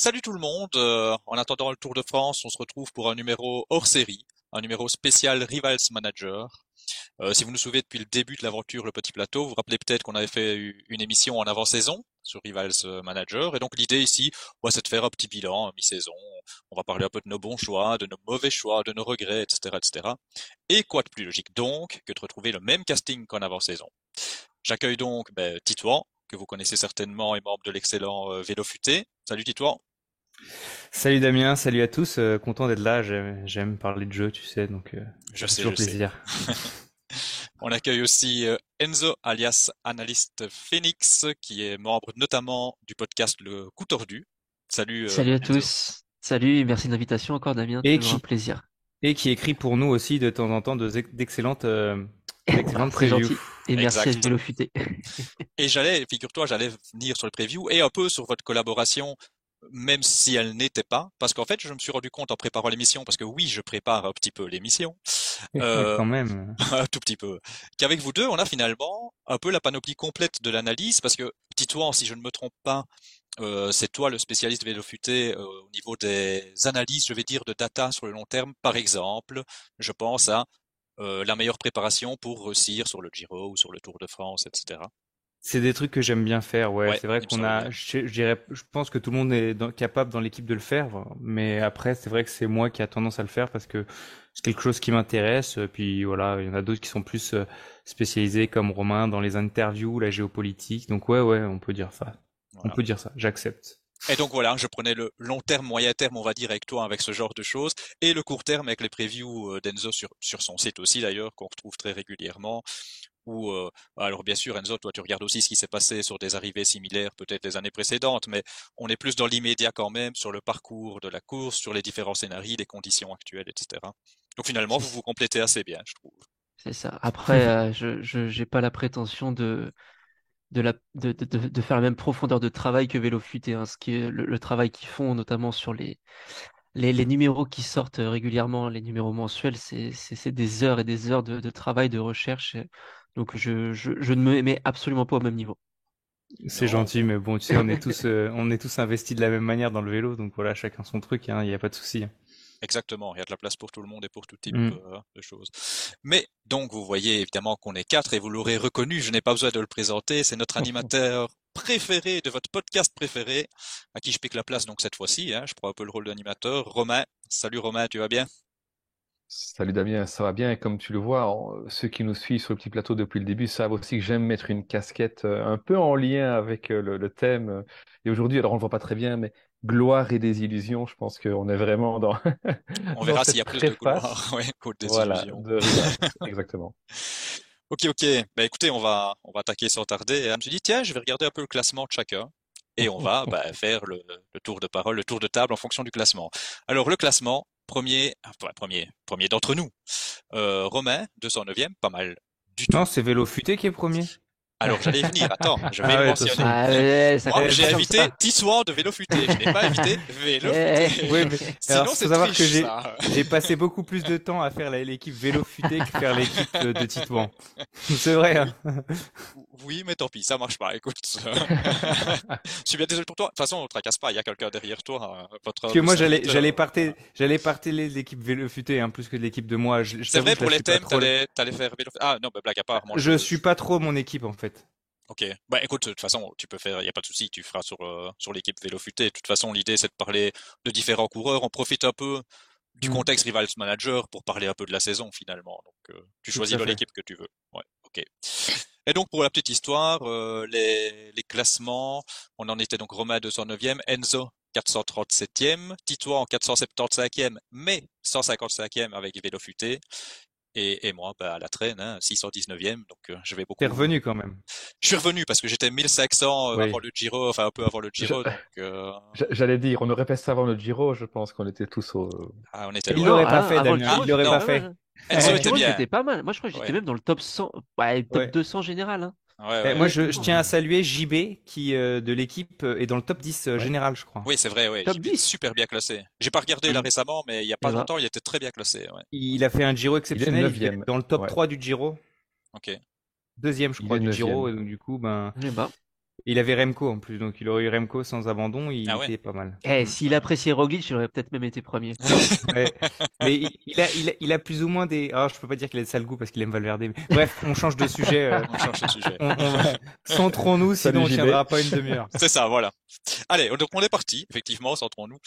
Salut tout le monde. Euh, en attendant le Tour de France, on se retrouve pour un numéro hors série, un numéro spécial Rivals Manager. Euh, si vous nous souvenez depuis le début de l'aventure Le Petit Plateau, vous vous rappelez peut-être qu'on avait fait une émission en avant-saison sur Rivals Manager. Et donc l'idée ici, c'est de faire un petit bilan mi-saison. On va parler un peu de nos bons choix, de nos mauvais choix, de nos regrets, etc., etc. Et quoi de plus logique donc que de retrouver le même casting qu'en avant-saison. J'accueille donc ben, Titouan, que vous connaissez certainement, est membre de l'excellent euh, Vélo Futé. Salut Titouan. Salut Damien, salut à tous. Euh, content d'être là. J'aime parler de jeu, tu sais, donc euh, je sais, toujours plaisir. On accueille aussi Enzo, alias Analyste Phoenix, qui est membre notamment du podcast Le Coup Tordu. Salut. salut à tous. Salut, merci de l'invitation encore Damien. Et qui... un plaisir. Et qui écrit pour nous aussi de temps en temps d'excellentes Excellent preview. Et merci à Vélo Futé. et j'allais, figure-toi, j'allais venir sur le preview et un peu sur votre collaboration, même si elle n'était pas, parce qu'en fait, je me suis rendu compte en préparant l'émission, parce que oui, je prépare un petit peu l'émission. Euh, quand même. un tout petit peu. Qu'avec vous deux, on a finalement un peu la panoplie complète de l'analyse, parce que, Titouan, si je ne me trompe pas, euh, c'est toi le spécialiste vélo futé euh, au niveau des analyses, je vais dire, de data sur le long terme. Par exemple, je pense à euh, la meilleure préparation pour réussir sur le Giro ou sur le Tour de France, etc. C'est des trucs que j'aime bien faire, ouais. c'est vrai qu'on a, je, dirais, je pense que tout le monde est capable dans l'équipe de le faire, mais après, c'est vrai que c'est moi qui a tendance à le faire parce que c'est quelque chose qui m'intéresse. Puis voilà, il y en a d'autres qui sont plus euh, spécialisés comme Romain dans les interviews, la géopolitique. Donc ouais, ouais, on peut dire ça. On peut dire ça. J'accepte. Et donc voilà, je prenais le long terme, moyen terme, on va dire, avec toi, avec ce genre de choses, et le court terme avec les previews euh, d'Enzo sur, sur son site aussi d'ailleurs, qu'on retrouve très régulièrement. Euh, alors bien sûr, Enzo, toi tu regardes aussi ce qui s'est passé sur des arrivées similaires, peut-être les années précédentes, mais on est plus dans l'immédiat quand même, sur le parcours de la course, sur les différents scénarios, les conditions actuelles, etc. Donc finalement, vous vous complétez assez bien, je trouve. C'est ça. Après, euh, je n'ai pas la prétention de de, la, de, de, de, faire la même profondeur de travail que Vélo Futé, hein, ce qui est le, travail qu'ils font notamment sur les, les, les, numéros qui sortent régulièrement, les numéros mensuels, c'est des heures et des heures de, travail, de recherche. Donc je, je, je, ne me mets absolument pas au même niveau. C'est gentil, mais bon, tu sais, on est tous, euh, on est tous investis de la même manière dans le vélo, donc voilà, chacun son truc, hein, il n'y a pas de souci. Hein. Exactement, il y a de la place pour tout le monde et pour tout type mmh. euh, de choses. Mais donc vous voyez évidemment qu'on est quatre et vous l'aurez reconnu, je n'ai pas besoin de le présenter, c'est notre animateur préféré de votre podcast préféré, à qui je pique la place donc cette fois-ci, hein, je prends un peu le rôle d'animateur. Romain, salut Romain, tu vas bien? Salut Damien, ça va bien? Et comme tu le vois, ceux qui nous suivent sur le petit plateau depuis le début savent aussi que j'aime mettre une casquette euh, un peu en lien avec euh, le, le thème. Et aujourd'hui, alors on ne le voit pas très bien, mais gloire et désillusion. Je pense qu'on est vraiment dans. On verra s'il y a plus de gloire ouais, de désillusion. Voilà, exactement. ok, ok. Bah écoutez, on va on va attaquer sans tarder. Je me suis dit tiens, je vais regarder un peu le classement de chacun et on va bah, faire le, le, tour de parole, le tour de table en fonction du classement. Alors le classement, premier, enfin, premier, premier d'entre nous, euh, Romain, 209e, pas mal du tout. Non, c'est Vélo Futé qui est premier. Alors j'allais venir, attends, je vais ah le mentionner. Ah Moi, j'ai invité Tissoir de Vélo Futé, je n'ai pas invité Vélo Futé. Oui, mais Sinon, c'est savoir que j'ai passé beaucoup plus de temps à faire l'équipe Vélo Futé que faire l'équipe de, de Titouan. C'est vrai. Hein. Oui, mais tant pis, ça marche pas, écoute. je suis bien désolé pour toi. De toute façon, on ne tracasse pas, il y a quelqu'un derrière toi. Hein, votre Parce que moi, j'allais j'allais partir j'allais partir l'équipe Vélo Futé, hein, plus que l'équipe de moi. C'est vrai, pour les thèmes, t'allais faire Vélo. Ah non, bah, blague à part. Moi, je, je suis pas trop mon équipe, en fait. Ok. Bah écoute, de toute façon, tu peux faire, il n'y a pas de souci, tu feras sur, euh, sur l'équipe Vélo Futé. De toute façon, l'idée c'est de parler de différents coureurs. On profite un peu du mmh. contexte Rivals Manager pour parler un peu de la saison finalement. Donc euh, tu choisis l'équipe que tu veux. Ouais, ok. Et donc pour la petite histoire, euh, les, les classements, on en était donc Romain 209e, Enzo 437e, Titois en 475e, mais 155e avec Vélo Futé. Et, et moi, bah, à la traîne, hein, 619e, donc euh, je vais beaucoup. T'es revenu quand même. Je suis revenu parce que j'étais 1500 euh, avant le Giro, enfin un peu avant le Giro. euh... J'allais dire, on aurait fait ça avant le Giro, je pense qu'on était tous au. Ah, on était. Il l'aurait pas, fait, Damien. Il l'aurait pas fait. Enzo était bien. C'était pas mal. Moi, je crois que j'étais même dans le top 100, ouais, top 200 général. Hein. Ouais, moi, je, je, tiens à saluer JB qui euh, de l'équipe euh, est dans le top 10 euh, général, je crois. Oui, c'est vrai. Ouais. Top 10. Super bien classé. J'ai pas regardé là récemment, mais il y a pas longtemps, il était très bien classé. Ouais. Il a fait un Giro exceptionnel. Il est dans le top 3 du Giro. Ok. Deuxième, je crois, du Giro. Et donc, du coup, ben. Eh ben. Il avait Remco en plus, donc il aurait eu Remco sans abandon, il ah était pas mal. Eh, s'il appréciait Roglic, il aurait peut-être même été premier. Mais il, a, il, a, plus ou moins des. Alors, je peux pas dire qu'il a de sale goût parce qu'il aime Valverde. Bref, on change de sujet. Euh. on change de sujet. Centrons-nous, sinon on tiendra pas une demi-heure. C'est ça, voilà. Allez, donc on est parti. Effectivement, centrons-nous.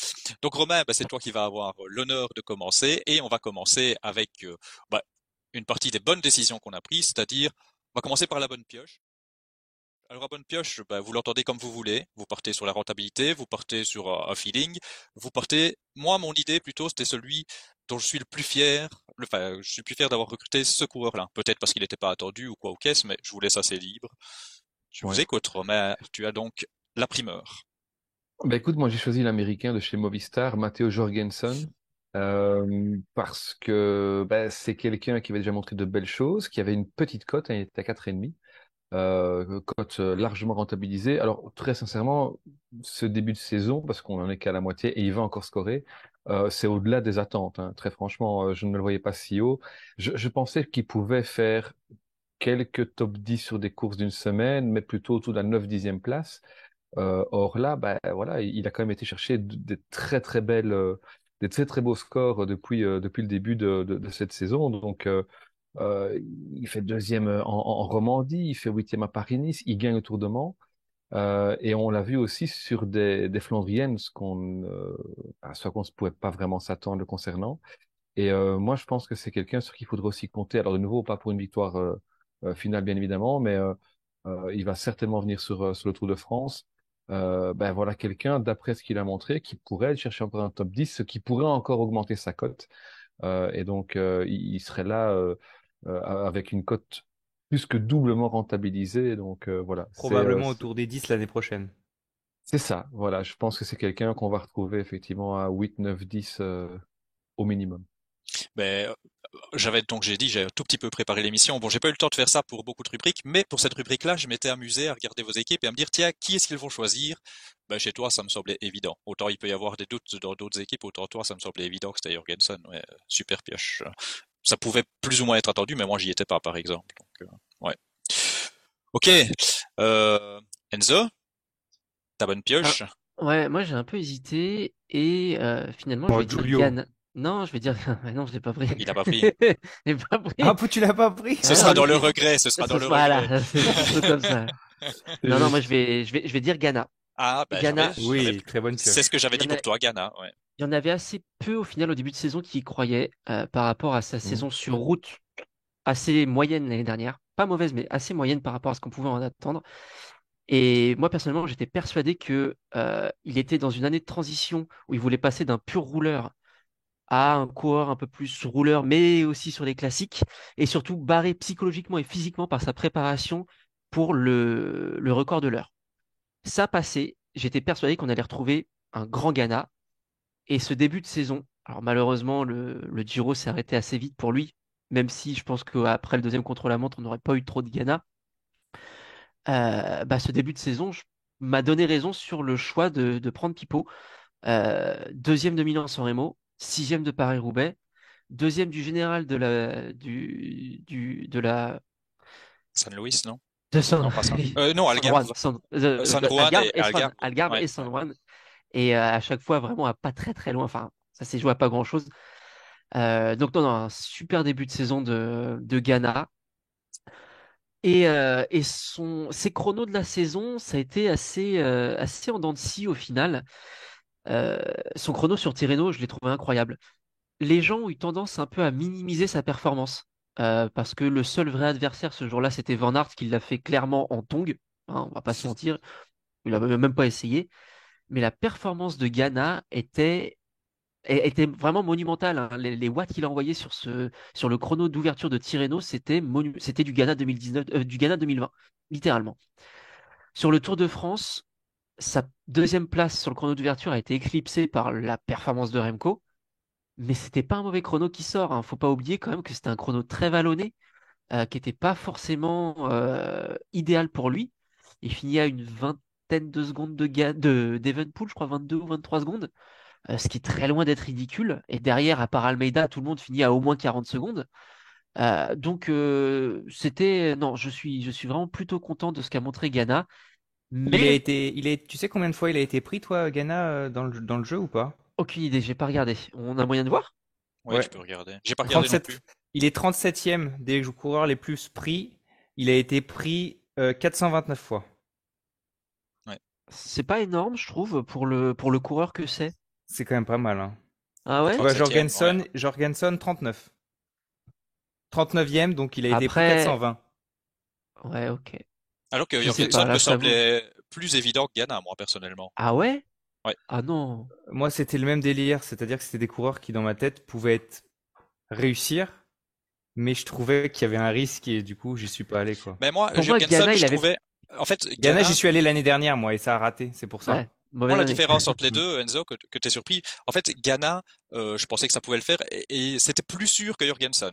Donc Romain, bah, c'est toi qui vas avoir l'honneur de commencer, et on va commencer avec euh, bah, une partie des bonnes décisions qu'on a prises, c'est-à-dire, on va commencer par la bonne pioche. Alors à bonne pioche, bah, vous l'entendez comme vous voulez. Vous partez sur la rentabilité, vous partez sur un feeling, vous partez. Moi, mon idée plutôt, c'était celui dont je suis le plus fier. Enfin, je suis plus fier d'avoir recruté ce coureur-là. Peut-être parce qu'il n'était pas attendu ou quoi au caisse, mais je vous laisse assez libre. Je vous écoute, Romain. Tu as donc la primeur. Ben écoute, moi j'ai choisi l'américain de chez Movistar, Matteo Jorgensen, euh, parce que ben, c'est quelqu'un qui avait déjà montré de belles choses, qui avait une petite cote, hein, il était à 4,5 euh, cote euh, largement rentabilisée. Alors, très sincèrement, ce début de saison, parce qu'on en est qu'à la moitié et il va encore scorer, euh, c'est au-delà des attentes. Hein. Très franchement, euh, je ne le voyais pas si haut. Je, pensais qu'il pouvait faire quelques top 10 sur des courses d'une semaine, mais plutôt autour de la 9-10e place. Or là, ben voilà, il a quand même été chercher des très très belles, des très très beaux scores depuis depuis le début de, de cette saison. Donc euh, il fait deuxième en, en, Romandie, il fait huitième à Paris-Nice, il gagne le Tour de Mans. Euh, et on l'a vu aussi sur des, des Flandriennes, ce qu'on, euh, qu'on ne pouvait pas vraiment s'attendre concernant. Et euh, moi, je pense que c'est quelqu'un sur qui il faudrait aussi compter. Alors de nouveau, pas pour une victoire euh, euh, finale, bien évidemment, mais il va certainement venir sur, sur le Tour de France. ben voilà quelqu'un, d'après ce qu'il a montré, qui pourrait chercher encore un top 10, ce qui pourrait encore augmenter sa cote. et donc, il, serait là euh, avec une cote plus que doublement rentabilisée. Donc euh, voilà. Probablement euh, autour des 10 l'année prochaine. C'est ça, voilà. Je pense que c'est quelqu'un qu'on va retrouver effectivement à 8, 9, 10 au minimum. Ben, j'avais donc j'ai dit j'ai un tout petit peu préparé l'émission. Bon, j'ai pas eu le temps de faire ça pour beaucoup de rubriques, mais pour cette rubrique-là, je m'étais amusé à regarder vos équipes et à me dire tiens, qui est-ce qu'ils vont choisir? Ben chez toi, ça me semblait évident. Autant il peut y avoir des doutes dans d'autres équipes, autant toi, ça me semblait évident que c'était Jorgensen. Ouais, super pioche ça pouvait plus ou moins être attendu, mais moi j'y étais pas par exemple. Donc, euh, ouais. Ok. Euh, Enzo, ta bonne pioche. Ah, ouais, moi j'ai un peu hésité et euh, finalement je vais dire Non, je vais dire non, je l'ai pas pris. Il a pas pris. l'ai pas pris. Ah, tu l'as pas pris? Ce sera dans le regret. Ce sera dans le voilà, regret. c'est comme ça. non, non, moi je vais, je vais, je vais dire Ghana. Ah, ben, Ghana. Oui, très bonne. C'est ce que j'avais dit pour toi, Ghana. Ouais il y en avait assez peu au final au début de saison qui y croyaient euh, par rapport à sa mmh. saison sur route assez moyenne l'année dernière. Pas mauvaise, mais assez moyenne par rapport à ce qu'on pouvait en attendre. Et moi, personnellement, j'étais persuadé que euh, il était dans une année de transition où il voulait passer d'un pur rouleur à un coureur un peu plus rouleur, mais aussi sur les classiques, et surtout barré psychologiquement et physiquement par sa préparation pour le, le record de l'heure. Ça passé, j'étais persuadé qu'on allait retrouver un grand Ghana, et ce début de saison, alors malheureusement, le, Giro s'est arrêté assez vite pour lui, même si je pense qu'après le deuxième contre-la-montre, on n'aurait pas eu trop de Ghana. Euh, bah, ce début de saison m'a donné raison sur le choix de, prendre Pipo. Euh, deuxième de Milan-San Remo, sixième de Paris-Roubaix, deuxième du général de la du de la San Luis, non? De San... Non, pas Euh, non Algarve. San, euh, San Juan et Algarve, Algarve et San Juan et euh, à chaque fois vraiment à pas très très loin. Enfin, ça s'est joué à pas grand chose. Euh, donc non, non, un super début de saison de, de Ghana. Et, euh, et son, ses chronos de la saison, ça a été assez, euh, assez en dents de scie au final. Euh, son chrono sur Tirreno, je l'ai trouvé incroyable. Les gens ont eu tendance un peu à minimiser sa performance. Euh, parce que le seul vrai adversaire ce jour-là, c'était Van Aert qui l'a fait clairement en tong. Hein, on va pas se mentir. Il a même pas essayé mais la performance de Ghana était était vraiment monumentale. Hein. Les, watts qu'il a envoyés sur ce sur le chrono d'ouverture de Tirreno, c'était du Ghana 2019, euh, du Ghana 2020, littéralement. Sur le Tour de France, sa deuxième place sur le chrono d'ouverture a été éclipsée par la performance de Remco, mais c'était pas un mauvais chrono qui sort. Hein. Faut pas oublier quand même que c'était un chrono très vallonné, euh, qui était pas forcément euh, idéal pour lui. Il finit à une 20 de secondes de, de d'Evenpool, je crois 22 ou 23 secondes, euh, ce qui est très loin d'être ridicule. Et derrière, à part Almeida, tout le monde finit à au moins 40 secondes. Donc c'était non, je suis je suis vraiment plutôt content de ce qu'a montré Ghana. Mais... Il a été, il est, tu sais combien de fois il a été pris, toi, Ghana, dans le, dans le jeu ou pas? Aucune idée, j'ai pas regardé. On a moyen de voir? Ouais, tu peux regarder. J'ai pas regardé 37... non plus. Il est 37e des coureurs les plus pris. Il a été pris 429 fois. Ouais. C'est pas énorme, je trouve, pour le, pour le coureur que c'est. C'est quand même pas mal. Hein. Ah ouais, Jorgensen, Jorgensen, 39. 39e, donc il a été pris 420. Ouais, ok. Alors que Jorgensen me semblait plus évident que Ghana, moi, personnellement. Ah ouais? Ouais. Ah non. Moi, c'était le même délire, c'est-à-dire que c'était des coureurs qui, dans ma tête, pouvaient être réussir, mais je trouvais qu'il y avait un risque et du coup, j'y suis pas allé, quoi. Mais moi, Jorgensen, je trouvais... En fait, Ghana, j'y suis allé l'année dernière, moi, et ça a raté, c'est pour ça. Ouais. Moi, la différence entre les deux, Enzo, que, que tu es surpris, en fait, Ghana, euh, je pensais que ça pouvait le faire, et, c'était plus sûr que Jorgensen.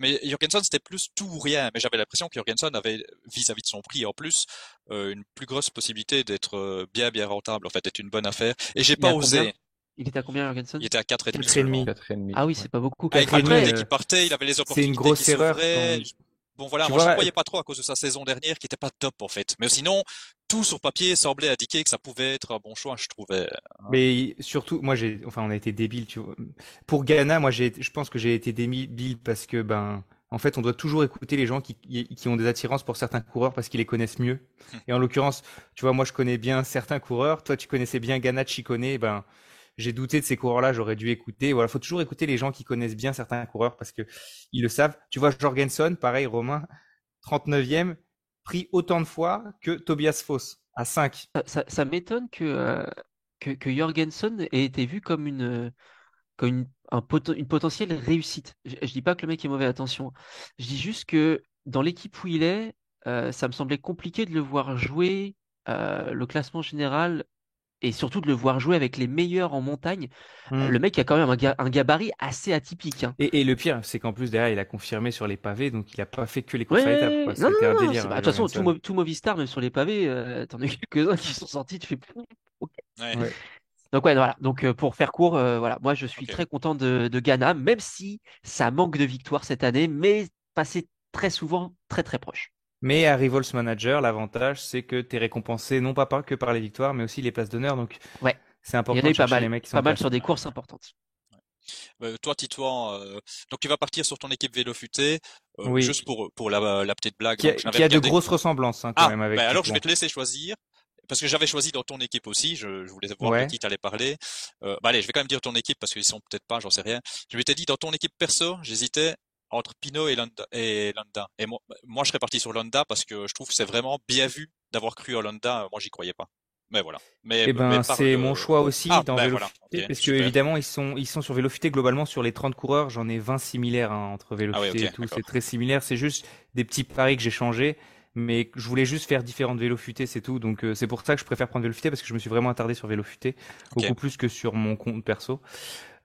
Mais Jorgensen, c'était plus tout ou rien. Mais j'avais l'impression que Jorgensen avait, vis-à-vis de son prix en plus, euh, une plus grosse possibilité d'être euh, bien, bien rentable, en fait, d'être une bonne affaire. Et j'ai pas osé. Il était à combien, Jorgensen? Il était à 4,5. 4,5. Ah oui, c'est pas beaucoup. Avec Après, dès qu'il partait, il avait les opportunités. C'est une grosse erreur. Bon voilà, moi je ne croyais pas trop à cause de sa saison dernière qui était pas top en fait. Mais sinon, tout sur papier semblait indiquer que ça pouvait être un bon choix, je trouvais. Hein. Mais surtout, moi j'ai, enfin on a été débile, tu vois. Pour Ghana, moi j'ai, je pense que j'ai été débile parce que ben, en fait, on doit toujours écouter les gens qui, qui ont des attirances pour certains coureurs parce qu'ils les connaissent mieux. Et en l'occurrence, tu vois, moi je connais bien certains coureurs. Toi, tu connaissais bien Ghana, Chikone, ben j'ai douté de ces coureurs-là, j'aurais dû écouter. Voilà, faut toujours écouter les gens qui connaissent bien certains coureurs parce que ils le savent. Tu vois, Jorgensen, pareil, Romain, 39e, pris autant de fois que Tobias Foss, à 5. Ça, m'étonne que, euh, que, que, Jorgensen ait été vu comme une, comme une, un une potentielle réussite. Je, ne dis pas que le mec est mauvais, attention. Je dis juste que dans l'équipe où il est, euh, ça me semblait compliqué de le voir jouer. Euh, le classement général et surtout de le voir jouer avec les meilleurs en montagne. Mmh. Le mec a quand même un, gabarit assez atypique. Hein. Et, le pire, c'est qu'en plus derrière, il a confirmé sur les pavés, donc il a pas fait que les courses à étapes. Non, non, non, de toute façon, tout, Movistar, même sur les pavés, euh, t'en as quelques-uns qui sont sortis, tu fais. Donc ouais, voilà. Donc euh, pour faire court, euh, voilà, moi je suis très content de, de Ghana, même si ça manque de victoire cette année, mais passé très souvent très très proche. Mais à Revolts Manager, l'avantage, c'est que tu es récompensé non pas que par les victoires, mais aussi les places d'honneur. Donc, ouais. c'est important. Il y en a pas mal, les mecs pas mal sur des courses importantes. Euh, toi, Titouan, euh, donc tu vas partir sur ton équipe vélo futé, euh, oui. juste pour pour la, la petite blague. Qui a, de grosses ressemblances hein, quand ah, même avec. Ben alors je vais te laisser choisir. Parce que j'avais choisi dans ton équipe aussi, je, je voulais voir ouais. de qui t'allais parler. Euh, bah allez, je vais quand même dire ton équipe parce qu'ils sont peut-être pas, j'en sais rien. Je m'étais dit dans ton équipe perso, j'hésitais entre Pinot et Landa. Et, Landa. et moi, moi, je serais parti sur Landa parce que je trouve que c'est vraiment bien vu d'avoir cru à Landa. Moi, j'y croyais pas. Mais voilà. Mais, eh ben, c'est mon choix aussi ah, dans ben parce que évidemment ils sont ils sont sur Vélofuté globalement sur les 30 coureurs, j'en ai 20 similaires hein, entre Vélofuté ah et tout, c'est très similaire, c'est juste des petits paris que j'ai changés mais je voulais juste faire différentes vélos futés, c'est tout. Donc euh, c'est pour ça que je préfère prendre vélo futé parce que je me suis vraiment attardé sur vélo futé, beaucoup plus que sur mon compte perso.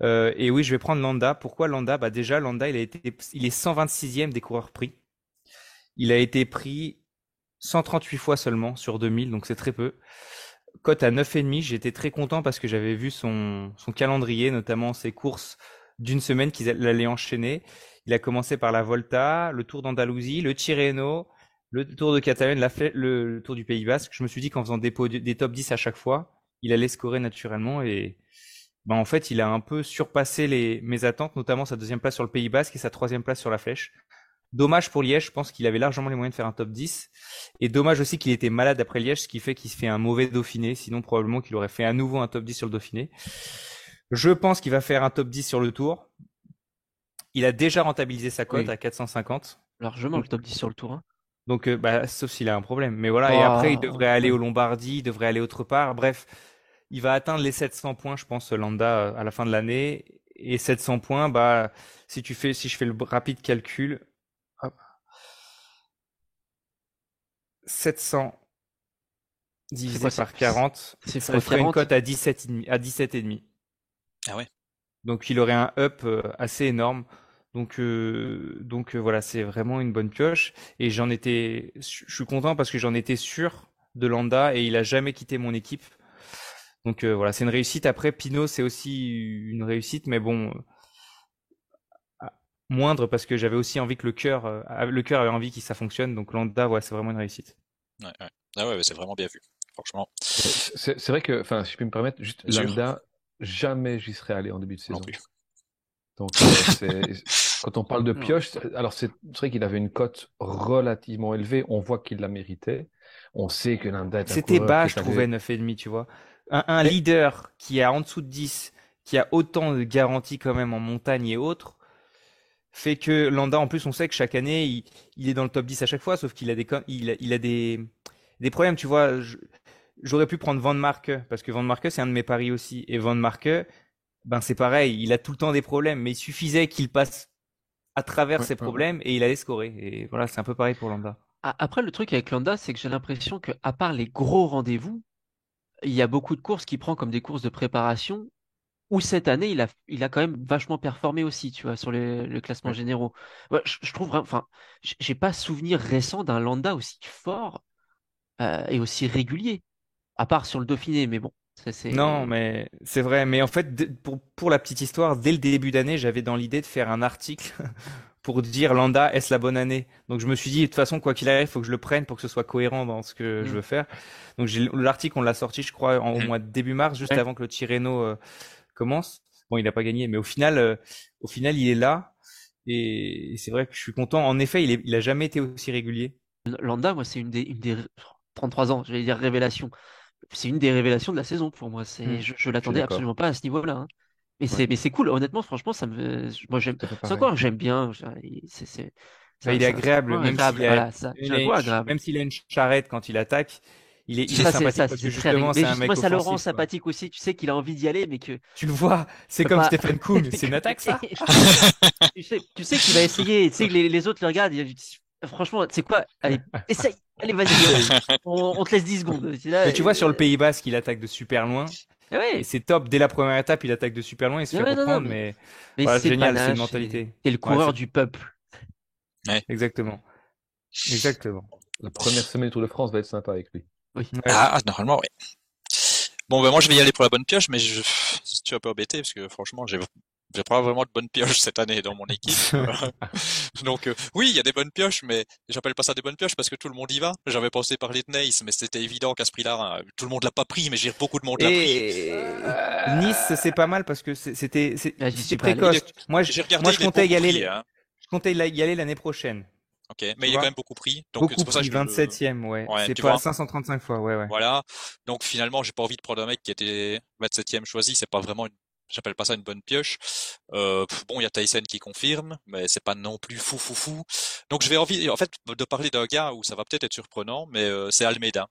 Euh, et oui, je vais prendre Landa. Pourquoi Landa? Bah déjà, Landa, il a été, il est 126e des coureurs pris. Il a été pris 138 fois seulement sur 2000, donc c'est très peu. Cote à 9,5, j'étais très content parce que j'avais vu son, son calendrier, notamment ses courses d'une semaine qu'il allait enchaîner. Il a commencé par la Volta, le Tour d'Andalousie, le Tirreno, le Tour de Catalogne, le, Tour du Pays Basque. Je me suis dit qu'en faisant des, des top 10 à chaque fois, il allait scorer naturellement et bah en fait, il a un peu surpassé les, mes attentes, notamment sa deuxième place sur le Pays Basque et sa troisième place sur la Flèche. Dommage pour Liège, je pense qu'il avait largement les moyens de faire un top 10. Et dommage aussi qu'il était malade après Liège, ce qui fait qu'il se fait un mauvais Dauphiné. Sinon, probablement qu'il aurait fait à nouveau un top 10 sur le Dauphiné. Je pense qu'il va faire un top 10 sur le Tour. Il a déjà rentabilisé sa cote à 450. Largement le top 10 sur le Tour. Hein. Donc, euh, bah, sauf s'il a un problème. Mais voilà, et après, il devrait aller au Lombardie, il devrait aller autre part. Bref, il va atteindre les 700 points, je pense, Landa, à la fin de l'année. Et 700 points, bah, si tu fais, si je fais le rapide calcul, 700 divisé par 40, ça ferait une cote à 17,5. À 17 ah ouais. Donc il aurait un up euh, assez énorme. Donc, euh, donc euh, voilà, c'est vraiment une bonne pioche. Et j'en étais, je suis content parce que j'en étais sûr de Landa et il a jamais quitté mon équipe. Donc euh, voilà, c'est une réussite. Après, Pinot, c'est aussi une réussite, mais bon, euh, moindre parce que j'avais aussi envie que le cœur, euh, le cœur avait envie que ça fonctionne. Donc Landa, ouais, c'est vraiment une réussite. Ouais, ouais. Ah ouais, c'est vraiment bien vu. franchement. C'est vrai que, enfin, si je peux me permettre, juste Lambda, jamais j'y serais allé en début de saison. Donc, euh, quand on parle de pioche, alors c'est vrai qu'il avait une cote relativement élevée. On voit qu'il l'a mérité. On sait que Lambda est C'était bas, je trouvais, 9,5, tu vois. Un, un leader qui est en dessous de 10, qui a autant de garanties quand même en montagne et autres, fait que Landa, en plus, on sait que chaque année, il, est dans le top 10 à chaque fois, sauf qu'il a des, il, il a des, des problèmes, tu vois. J'aurais pu prendre Van Marke, parce que Van Marke, c'est un de mes paris aussi. Et Van Marke, ben, c'est pareil, il a tout le temps des problèmes, mais il suffisait qu'il passe à travers ces problèmes et il allait scorer. Et voilà, c'est un peu pareil pour Landa. Après, le truc avec Landa, c'est que j'ai l'impression que, à part les gros rendez-vous, il y a beaucoup de courses qu'il prend comme des courses de préparation où cette année, il a, il a quand même vachement performé aussi, tu vois, sur les, le classement généraux. je, trouve, enfin, j'ai pas souvenir récent d'un Landa aussi fort euh, et aussi régulier, à part sur le Dauphiné, mais bon. Ça, non, mais c'est vrai. Mais en fait, pour, pour la petite histoire, dès le début d'année, j'avais dans l'idée de faire un article pour dire Landa, est-ce la bonne année? Donc je me suis dit, de toute façon, quoi qu'il arrive, il faut que je le prenne pour que ce soit cohérent dans ce que je mmh. veux faire. Donc l'article, on l'a sorti, je crois, en, au mmh. mois de début mars, juste avant que le Tirreno euh, commence. Bon, il n'a pas gagné, mais au final, euh, au final, il est là. Et, c'est vrai que je suis content. En effet, il, est, il a jamais été aussi régulier. Landa, moi, c'est une des, une des 33 ans, j'allais dire révélation. C'est une des révélations de la saison pour moi. C'est, hmm. je, je l'attendais absolument pas à ce niveau-là. Hein. Mais c'est, mais c'est cool. Honnêtement, franchement, ça me, moi, j'aime. C'est encore, j'aime bien. C'est, c'est, il est agréable, même s'il a, une charrette quand il attaque. Il est, il est sympathique justement, c'est un mec Moi, ça le rend sympathique aussi. Tu sais qu'il a envie d'y aller, mais que. Tu le vois, c'est comme Stephen Kuhn, c'est une attaque, ça. tu sais, tu sais qu'il va essayer. Tu sais que les, les autres le regardent. Franchement, c'est quoi Allez, essaye. Allez, vas-y. on, te laisse 10 secondes. mais tu vois, sur le Pays Basque, il attaque de super loin. Ah ouais. c'est top. Dès la première étape, il attaque de super loin. Il se fait reprendre, mais, mais c'est génial, c'est une mentalité. C'est le coureur du peuple. Ouais. Exactement. Exactement. La première semaine du Tour de France va être sympa avec lui. Ah, normalement, oui. Bon, ben moi, je vais y aller pour la bonne pioche, mais je, suis un peu embêté parce que franchement, j'ai j'ai pas vraiment de bonnes pioches cette année dans mon équipe. Donc euh, oui, il y a des bonnes pioches, mais j'appelle pas ça des bonnes pioches parce que tout le monde y va. J'avais pensé parler de Nice, mais c'était évident qu'à ce prix-là, hein, tout le monde l'a pas pris, mais j'ai beaucoup de monde l'a pris. Nice, c'est pas mal parce que c'était ah, c'était précoce. Moi, je, moi, je comptais y aller. Hein. Je comptais y aller l'année prochaine. Ok, mais il est quand même beaucoup pris. Donc beaucoup pour pris, 27e, ouais. c'est pas 535 fois, ouais, ouais. Voilà. Donc finalement, j'ai pas envie de prendre un mec qui était 27e choisi. C'est pas vraiment une... J'appelle pas ça une bonne pioche. Euh, bon, il y a Tyson qui confirme, mais c'est pas non plus fou, fou, fou. Donc je vais envie, en fait, de parler d'un gars où ça va peut-être être surprenant, mais euh, c'est Almeida.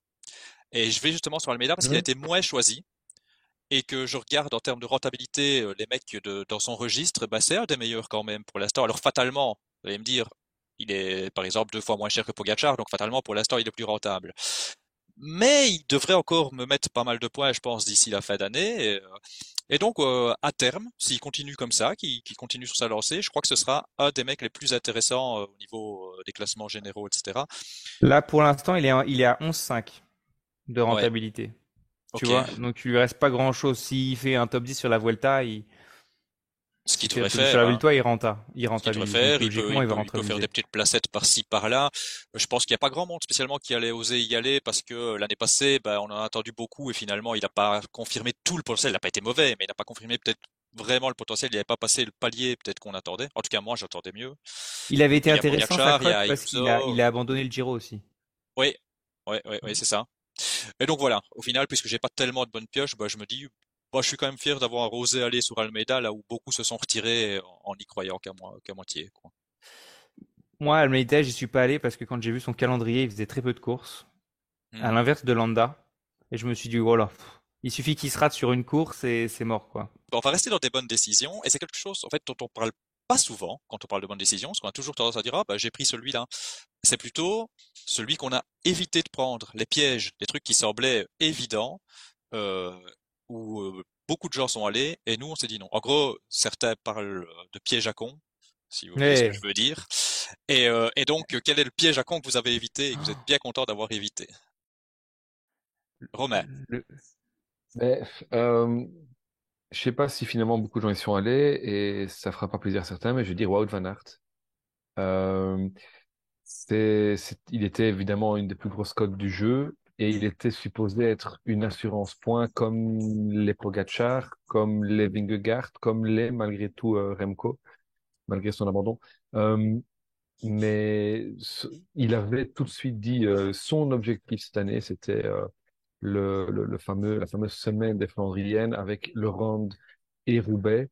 Et je vais justement sur Almeida parce qu'il a mmh. été moins choisi et que je regarde en termes de rentabilité euh, les mecs de, dans son registre, bah, c'est un des meilleurs quand même pour l'instant. Alors fatalement, vous allez me dire, il est par exemple deux fois moins cher que Pogachar, donc fatalement pour l'instant il est plus rentable. Mais il devrait encore me mettre pas mal de points, je pense, d'ici la fin d'année. Et, donc euh, à terme, s'il continue comme ça, qu'il continue sur sa lancée, je crois que ce sera un des mecs les plus intéressants euh, au niveau euh, des classements généraux, etc. Là pour l'instant il est il est à 11,5 de rentabilité. Tu vois, donc il lui reste pas grand chose. S'il fait un top 10 sur la Vuelta, il, ce qu'il devrait faire. Sur la victoire, il renta. Il renta. Il, faire, il, peut, il, peut, faire des petites placettes par-ci, par-là. Je pense qu'il n'y a pas grand monde spécialement qui allait oser y aller parce que l'année passée, ben, on en a entendu beaucoup et finalement, il n'a pas confirmé tout le potentiel. Il n'a pas été mauvais, mais il n'a pas confirmé peut-être vraiment le potentiel. Il n'avait pas passé le palier peut-être qu'on attendait. En tout cas, moi, j'attendais mieux. Il avait été intéressant parce qu'il a, il a abandonné le Giro aussi. Oui, oui, oui, oui c'est ça. Et donc voilà, au final, puisque j'ai pas tellement de bonnes pioches, bah, je me dis, moi, je suis quand même fier d'avoir osé aller sur Almeida, là où beaucoup se sont retirés en n'y croyant qu'à moitié. Quoi. Moi, Almeida, j'y suis pas allé parce que quand j'ai vu son calendrier, il faisait très peu de courses. À mmh. l'inverse de Landa. Et je me suis dit, voilà, il suffit qu'il se rate sur une course et c'est mort, quoi. on va rester dans des bonnes décisions. Et c'est quelque chose, en fait, dont on parle pas souvent quand on parle de bonnes décisions, parce qu'on a toujours tendance à dire, ah, bah, j'ai pris celui-là. C'est plutôt celui qu'on a évité de prendre, les pièges, les trucs qui semblaient évidents, euh, où beaucoup de gens sont allés et nous on s'est dit non. En gros, certains parlent de piège à con, si vous voyez ce que je veux dire. Et, et, donc, quel est le piège à con que vous avez évité et que vous êtes bien content d'avoir évité? Romain. Ben, euh, je sais pas si finalement beaucoup de gens y sont allés et ça fera pas plaisir à certains, mais je vais dire Wout van Aert. Euh, il était évidemment une des plus grosses cotes du jeu et il était supposé être une assurance point comme les Pogacar, comme les Vingegaard, comme les malgré tout euh, Remco, malgré son abandon. Euh, mais il avait tout de suite dit euh, son objectif cette année, c'était le, le, fameux la fameuse semaine des Flandriennes avec le et Roubaix.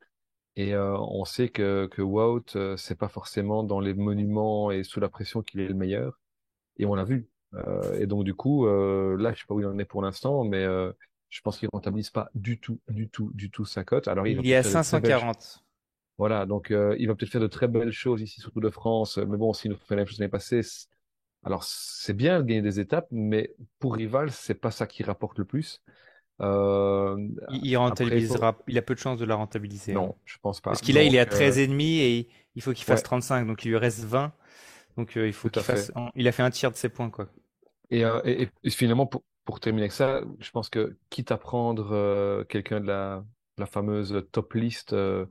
Et on sait que, que Wout, c'est pas forcément dans les monuments et sous la pression qu'il est le meilleur. Et on l'a vu. Euh, et donc, du coup, euh, là, je sais pas où il en est pour l'instant, mais euh, je pense qu'il rentabilise pas du tout, du tout, du tout sa cote. Alors, il, il est à 540. Voilà, donc il va peut-être faire de très belles choses ici, surtout de France. Mais bon, s'il nous fait la même chose l'année passée, alors c'est bien de gagner des étapes, mais pour Rival, c'est pas ça qui rapporte le plus. Euh, il, rentabilisera, il a peu de chances de la rentabiliser. Non, je pense pas. Parce qu'il a, il est à 13 et demi et il faut qu'il fasse 35, donc il lui reste 20. Donc il faut qu'il fasse. Il a fait un tiers de ses points, quoi. Euh, et, et, finalement, pour, pour, terminer avec ça, je pense que quitte à prendre euh, quelqu'un de la, la, fameuse top list, euh,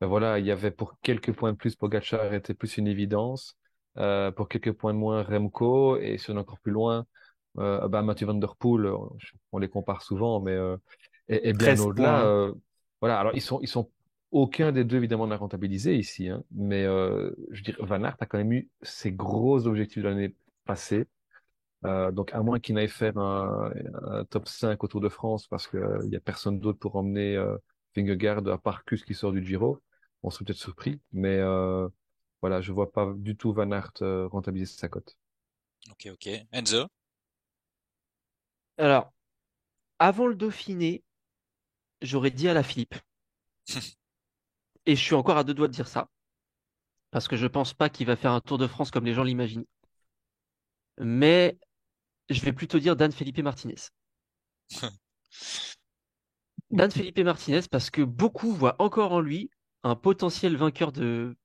ben voilà, il y avait pour quelques points de plus, Pogacar était plus une évidence. pour quelques points de moins, Remco. Et si on est encore plus loin, bah, Mathieu Van Der Poel, on les compare souvent, mais et, et, bien au-delà. voilà, alors ils sont, ils sont aucun des deux évidemment n'a rentabilisé ici, hein, mais je veux dire, Van Aert a quand même eu ses gros objectifs de l'année passée. Euh, donc, à moins qu'il n'aille faire un, un, top 5 autour de France parce qu'il euh, n'y a personne d'autre pour emmener euh, Vingegaard à part Kus qui sort du Giro, on serait peut-être surpris. Mais euh, voilà, je vois pas du tout Van Aert euh, rentabiliser sa cote. Ok, ok. Enzo? Alors, avant le Dauphiné, j'aurais dit à la Philippe. Et je suis encore à deux doigts de dire ça. Parce que je pense pas qu'il va faire un Tour de France comme les gens l'imaginent. Mais je vais plutôt dire Dan Felipe Martinez. Dan Felipe Martinez parce que beaucoup voient encore en lui un potentiel vainqueur de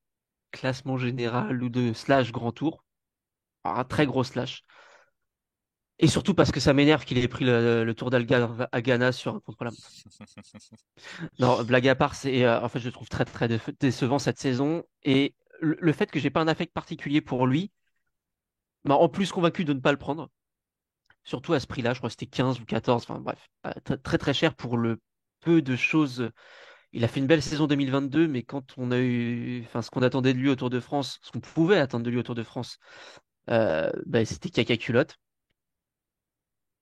classement général ou de slash grand tour. Un très gros slash. Et surtout parce que ça m'énerve qu'il ait pris le, tour d'Alga à Ghana sur un contre-la Non, blague à part, c'est, euh, en fait, je le trouve très, très décevant cette saison. Et le, fait que j'ai pas un affect particulier pour lui m'a en plus convaincu de ne pas le prendre surtout à ce prix-là, je crois que c'était 15 ou 14, enfin bref, euh, très très cher pour le peu de choses. Il a fait une belle saison 2022, mais quand on a eu, enfin ce qu'on attendait de lui autour de France, ce qu'on pouvait attendre de lui autour de France, euh, bah, c'était caca culotte.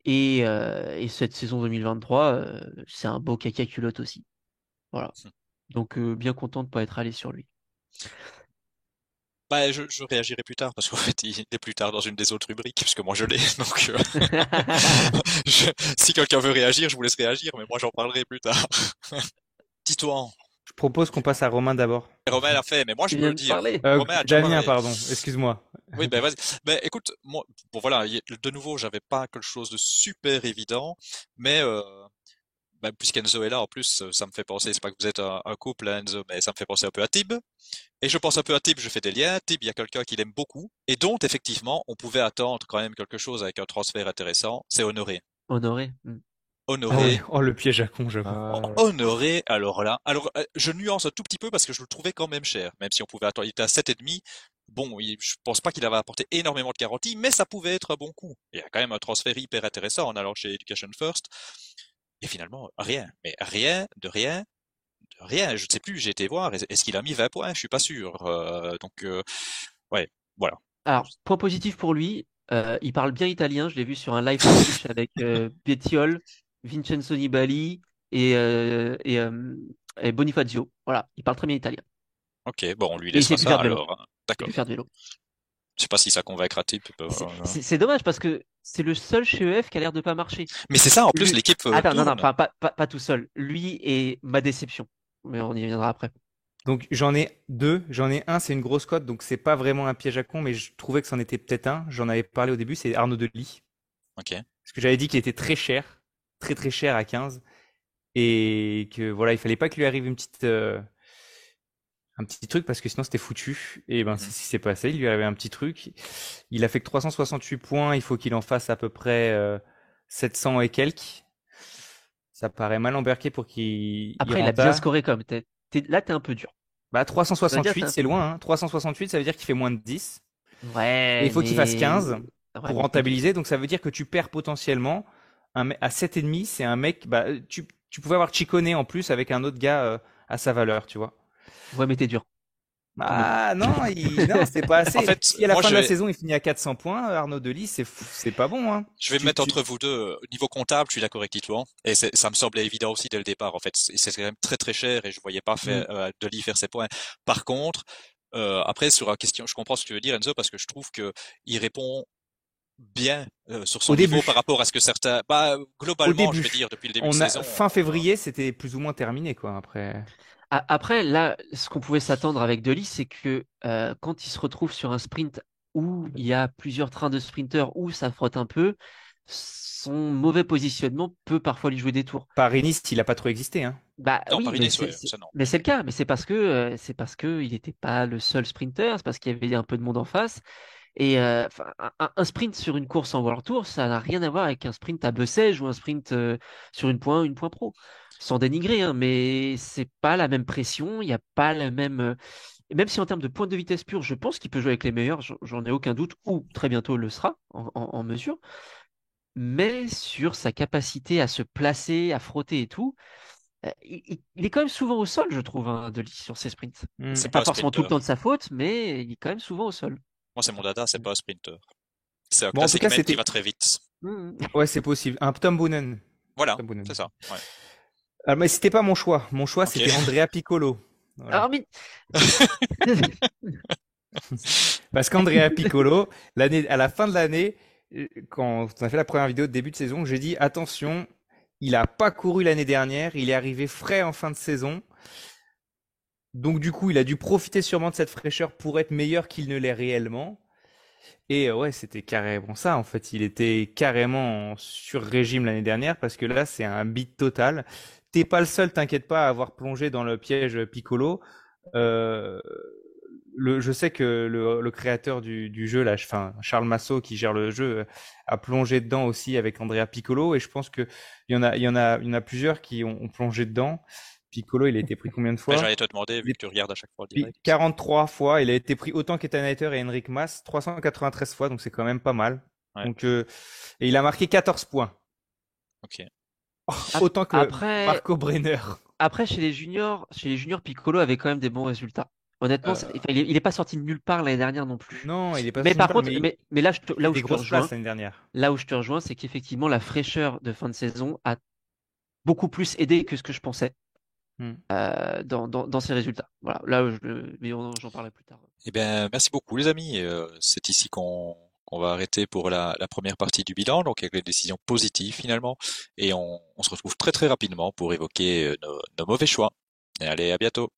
Et, euh, et, cette saison 2023, c'est un beau caca culotte aussi. Voilà. Donc bien content de ne pas être allé sur lui. Bah, je, je, réagirai plus tard parce qu'en fait, il est plus tard dans une des autres rubriques puisque moi je l'ai. Donc, euh, si quelqu'un veut réagir, je vous laisse réagir, mais moi j'en parlerai plus tard. Dis-toi. Je propose qu'on passe à Romain d'abord. Romain l'a fait, mais moi je peux le dire. Euh, Romain a Damien, pardon. Excuse-moi. Oui, ben vas-y. Ben écoute, moi, bon voilà, de nouveau, j'avais pas quelque chose de super évident, mais euh, ben, puisqu'Enzo est là, en plus, ça me fait penser, c'est pas que vous êtes un, couple, hein, Enzo, mais ça me fait penser un peu à Tib. Et je pense un peu à Tib, je fais des liens. Tib, il y a quelqu'un qui l'aime beaucoup, et dont, effectivement, on pouvait attendre quand même quelque chose avec un transfert intéressant, c'est Honoré. Honoré. Hmm. Honoré. Ah oh, le piège à con, je ah. Honoré, alors là, alors euh, je nuance un tout petit peu parce que je le trouvais quand même cher, même si on pouvait attendre, il était à 7,5. Bon, je pense pas qu'il avait apporté énormément de garanties, mais ça pouvait être un bon coup. Il y a quand même un transfert hyper intéressant en allant chez Education First. Et finalement, rien. Mais rien, de rien, de rien. Je ne sais plus, j'ai été voir. Est-ce qu'il a mis 20 points? Je suis pas sûr. Euh, donc, euh, ouais, voilà. Alors, point positif pour lui, euh, il parle bien italien. Je l'ai vu sur un live Twitch avec euh, Bettiol, Vincenzo Nibali et, et, et, Bonifacio. Voilà, il parle très bien italien. Ok, bon, on lui laisse ça alors. Hein. D'accord. faire de vélo. Je sais pas si ça convaincra type. C'est dommage parce que c'est le seul chez EF qui a l'air de pas marcher. Mais c'est ça, en plus, l'équipe. Euh, Attends, non, non, pas, pas, pas, tout seul. Lui est ma déception. Mais on y reviendra après. Donc j'en ai deux. J'en ai un, c'est une grosse cote, donc c'est pas vraiment un piège à con, mais je trouvais que c'en était peut-être un. J'en avais parlé au début, c'est Arnaud Delis. Ok. Parce que j'avais dit qu'il était très cher, très très cher à 15, et que voilà, il fallait pas qu'il lui arrive une petite, euh, un petit truc parce que sinon c'était foutu. Et ben, c'est ce qui s'est passé. Il lui avait un petit truc. Il a fait que 368 points. Il faut qu'il en fasse à peu près 700 euh, et quelques. Ça paraît mal embarqué pour qu'il. Après, il, a bien scoré comme. Là, t'es un peu dur. Bah, 368, c'est loin. Hein. 368, ça veut dire qu'il fait moins de 10. Ouais. il faut qu'il fasse 15. pour rentabiliser. Donc ça veut dire que tu perds potentiellement un, à 7,5, c'est un mec, bah, tu, tu pouvais avoir Chicone en plus avec un autre gars euh, à sa valeur, tu vois. Ouais, mais t'es dur. Ah non, il... non, c'est pas assez. en fait, si à la fin de la saison il finit à 400 points, Arnaud Delis, c'est c'est pas bon. Hein. Je vais me mettre entre vous deux. Au niveau comptable, je suis d'accord avec Titouan, et ça me semblait évident aussi dès le départ. En fait, c'est quand même très très cher, et je voyais pas faire, mm. euh, Delis faire ses points. Par contre, euh, après sur la question, je comprends ce que tu veux dire Enzo, parce que je trouve que il répond bien euh, sur son niveau par rapport à ce que certains bah globalement je vais dire depuis le début on de a, saison fin février c'était plus ou moins terminé quoi après après là ce qu'on pouvait s'attendre avec Delis c'est que euh, quand il se retrouve sur un sprint où il y a plusieurs trains de sprinteurs où ça frotte un peu son mauvais positionnement peut parfois lui jouer des tours. Paris-Nice, il a pas trop existé, hein. Bah oui, mais c'est le cas, mais c'est parce que euh, c'est parce que il n'était pas le seul sprinter, c'est parce qu'il y avait un peu de monde en face. Et euh, un, sprint sur une course en World Tour, ça n'a rien à voir avec un sprint à Bessèges ou un sprint euh, sur une point, une point pro. Sans dénigrer, hein, mais c'est pas la même pression, il n'y a pas la même. Euh, même si en termes de pointe de vitesse pure, je pense qu'il peut jouer avec les meilleurs, j'en ai aucun doute, ou très bientôt le sera en, mesure. Mais sur sa capacité à se placer, à frotter et tout, il, est quand même souvent au sol, je trouve, hein, de sur ses sprints. Mmh. C'est pas, pas forcément tout le temps de sa faute, mais il est quand même souvent au sol. Moi, c'est mon dada, c'est pas un sprinter. C'est un bon, classique cas, qui va très vite. Mmh. Ouais, c'est possible. Un Tom Boonen. Voilà, c'est ça. Ouais. Alors, mais c'était pas mon choix. Mon choix, c'était Andrea Piccolo. Voilà. mais... Parce qu'Andrea Piccolo, l'année, à la fin de l'année, quand on a fait la première vidéo de début de saison, j'ai dit attention, il a pas couru l'année dernière, il est arrivé frais en fin de saison. Donc du coup, il a dû profiter sûrement de cette fraîcheur pour être meilleur qu'il ne l'est réellement. Et euh, ouais, c'était carrément ça en fait. Il était carrément sur régime l'année dernière parce que là, c'est un beat total. T'es pas le seul, t'inquiète pas, à avoir plongé dans le piège Piccolo. Euh, le, je sais que le, créateur du, jeu, là, enfin Charles Massot qui gère le jeu, euh, a plongé dedans aussi avec Andrea Piccolo. Et je pense que il y en a, y en a, il y en a plusieurs qui ont plongé dedans. Piccolo, il a été pris combien de fois? J'allais te demander, vu que tu regardes à chaque fois. Direct. 43 fois. Il a été pris autant qu'Etanator et Henrik Mas, 393 fois, donc c'est quand même pas mal. Donc, euh, et il a marqué 14 points. Ok. Autant que Marco Brenner. Après, chez les juniors, chez les juniors, Piccolo avait quand même des bons résultats. Honnêtement, euh. il, est, pas sorti de nulle part l'année dernière non plus. Non, il est pas. Mais par contre, mais, mais, là, là où je te rejoins, dernière. là où je te rejoins, c'est qu'effectivement la fraîcheur de fin de saison a beaucoup plus aidé que ce que je pensais. Mmh. Euh, dans, dans, dans, ces résultats. Voilà, là, je, mais j'en parlerai plus tard. Eh bien, merci beaucoup les amis. Euh, c'est ici qu'on qu'on va arrêter pour la, la, première partie du bilan, donc avec les décisions positives finalement, et on, on se retrouve très très rapidement pour évoquer euh, nos, nos mauvais choix. Allez, à bientôt.